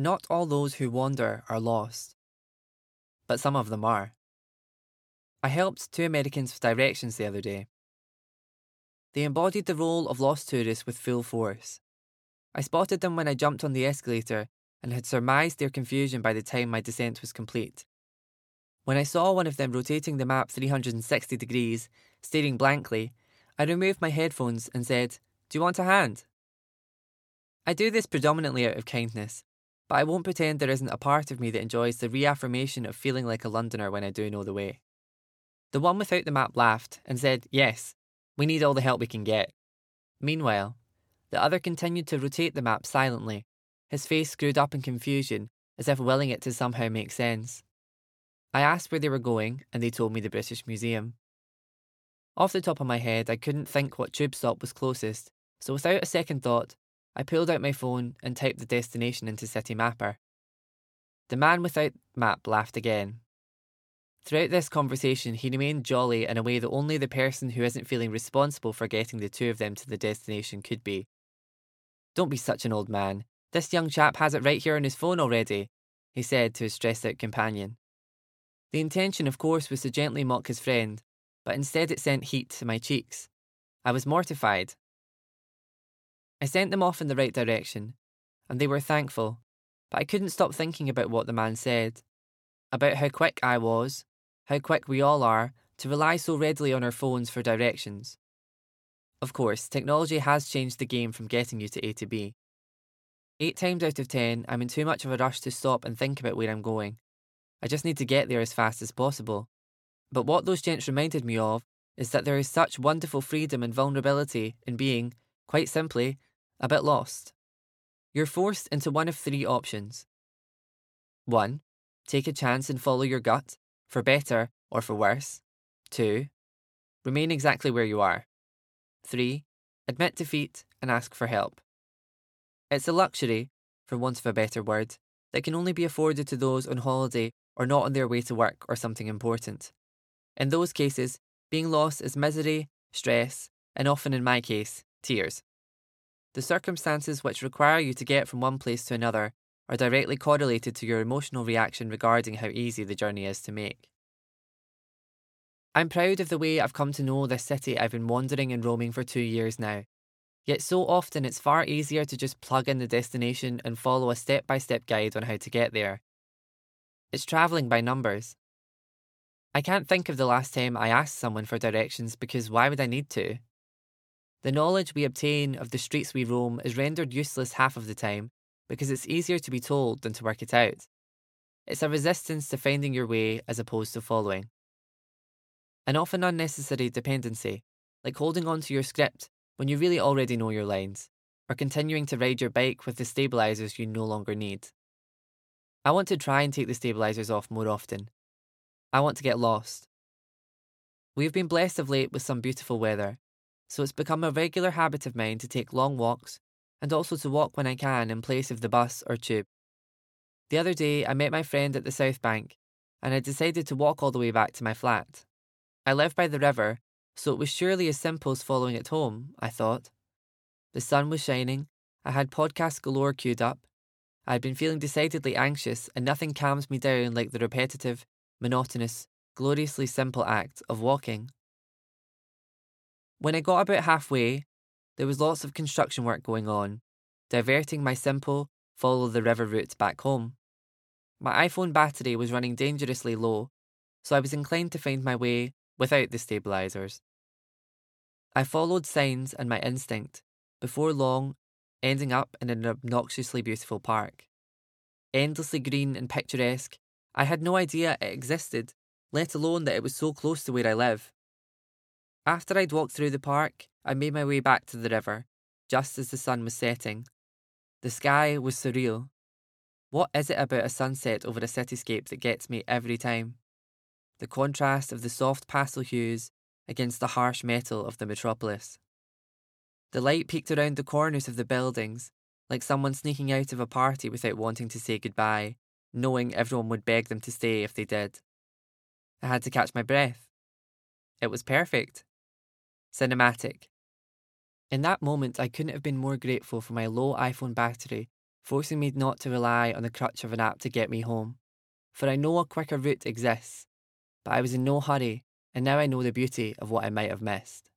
Not all those who wander are lost, but some of them are. I helped two Americans with directions the other day. They embodied the role of lost tourists with full force. I spotted them when I jumped on the escalator and had surmised their confusion by the time my descent was complete. When I saw one of them rotating the map 360 degrees, staring blankly, I removed my headphones and said, Do you want a hand? I do this predominantly out of kindness, but I won't pretend there isn't a part of me that enjoys the reaffirmation of feeling like a Londoner when I do know the way. The one without the map laughed and said, Yes, we need all the help we can get. Meanwhile, the other continued to rotate the map silently, his face screwed up in confusion, as if willing it to somehow make sense. I asked where they were going, and they told me the British Museum. Off the top of my head, I couldn't think what tube stop was closest, so without a second thought, I pulled out my phone and typed the destination into Citymapper. The man without map laughed again. Throughout this conversation, he remained jolly in a way that only the person who isn't feeling responsible for getting the two of them to the destination could be. Don't be such an old man. This young chap has it right here on his phone already, he said to his stressed out companion. The intention, of course, was to gently mock his friend, but instead it sent heat to my cheeks. I was mortified. I sent them off in the right direction, and they were thankful, but I couldn't stop thinking about what the man said about how quick I was, how quick we all are, to rely so readily on our phones for directions. Of course, technology has changed the game from getting you to A to B. Eight times out of ten, I'm in too much of a rush to stop and think about where I'm going. I just need to get there as fast as possible. But what those gents reminded me of is that there is such wonderful freedom and vulnerability in being, quite simply, a bit lost. You're forced into one of three options. 1. Take a chance and follow your gut, for better or for worse. 2. Remain exactly where you are. 3. Admit defeat and ask for help. It's a luxury, for want of a better word, that can only be afforded to those on holiday or not on their way to work or something important. In those cases, being lost is misery, stress, and often in my case, tears. The circumstances which require you to get from one place to another are directly correlated to your emotional reaction regarding how easy the journey is to make. I'm proud of the way I've come to know this city I've been wandering and roaming for two years now. Yet so often it's far easier to just plug in the destination and follow a step by step guide on how to get there. It's travelling by numbers. I can't think of the last time I asked someone for directions because why would I need to? The knowledge we obtain of the streets we roam is rendered useless half of the time because it's easier to be told than to work it out. It's a resistance to finding your way as opposed to following. An often unnecessary dependency, like holding on to your script when you really already know your lines, or continuing to ride your bike with the stabilizers you no longer need. I want to try and take the stabilizers off more often. I want to get lost. We've been blessed of late with some beautiful weather, so it's become a regular habit of mine to take long walks and also to walk when I can in place of the bus or tube. The other day, I met my friend at the South Bank, and I decided to walk all the way back to my flat. I live by the river, so it was surely as simple as following it home, I thought. The sun was shining, I had podcasts galore queued up, I had been feeling decidedly anxious, and nothing calms me down like the repetitive, monotonous, gloriously simple act of walking. When I got about halfway, there was lots of construction work going on, diverting my simple, follow the river route back home. My iPhone battery was running dangerously low, so I was inclined to find my way without the stabilizers. I followed signs and my instinct, before long ending up in an obnoxiously beautiful park. Endlessly green and picturesque, I had no idea it existed, let alone that it was so close to where I live. After I'd walked through the park, I made my way back to the river, just as the sun was setting. The sky was surreal. What is it about a sunset over a cityscape that gets me every time? The contrast of the soft pastel hues against the harsh metal of the metropolis. The light peeked around the corners of the buildings, like someone sneaking out of a party without wanting to say goodbye, knowing everyone would beg them to stay if they did. I had to catch my breath. It was perfect. Cinematic. In that moment, I couldn't have been more grateful for my low iPhone battery forcing me not to rely on the crutch of an app to get me home. For I know a quicker route exists, but I was in no hurry, and now I know the beauty of what I might have missed.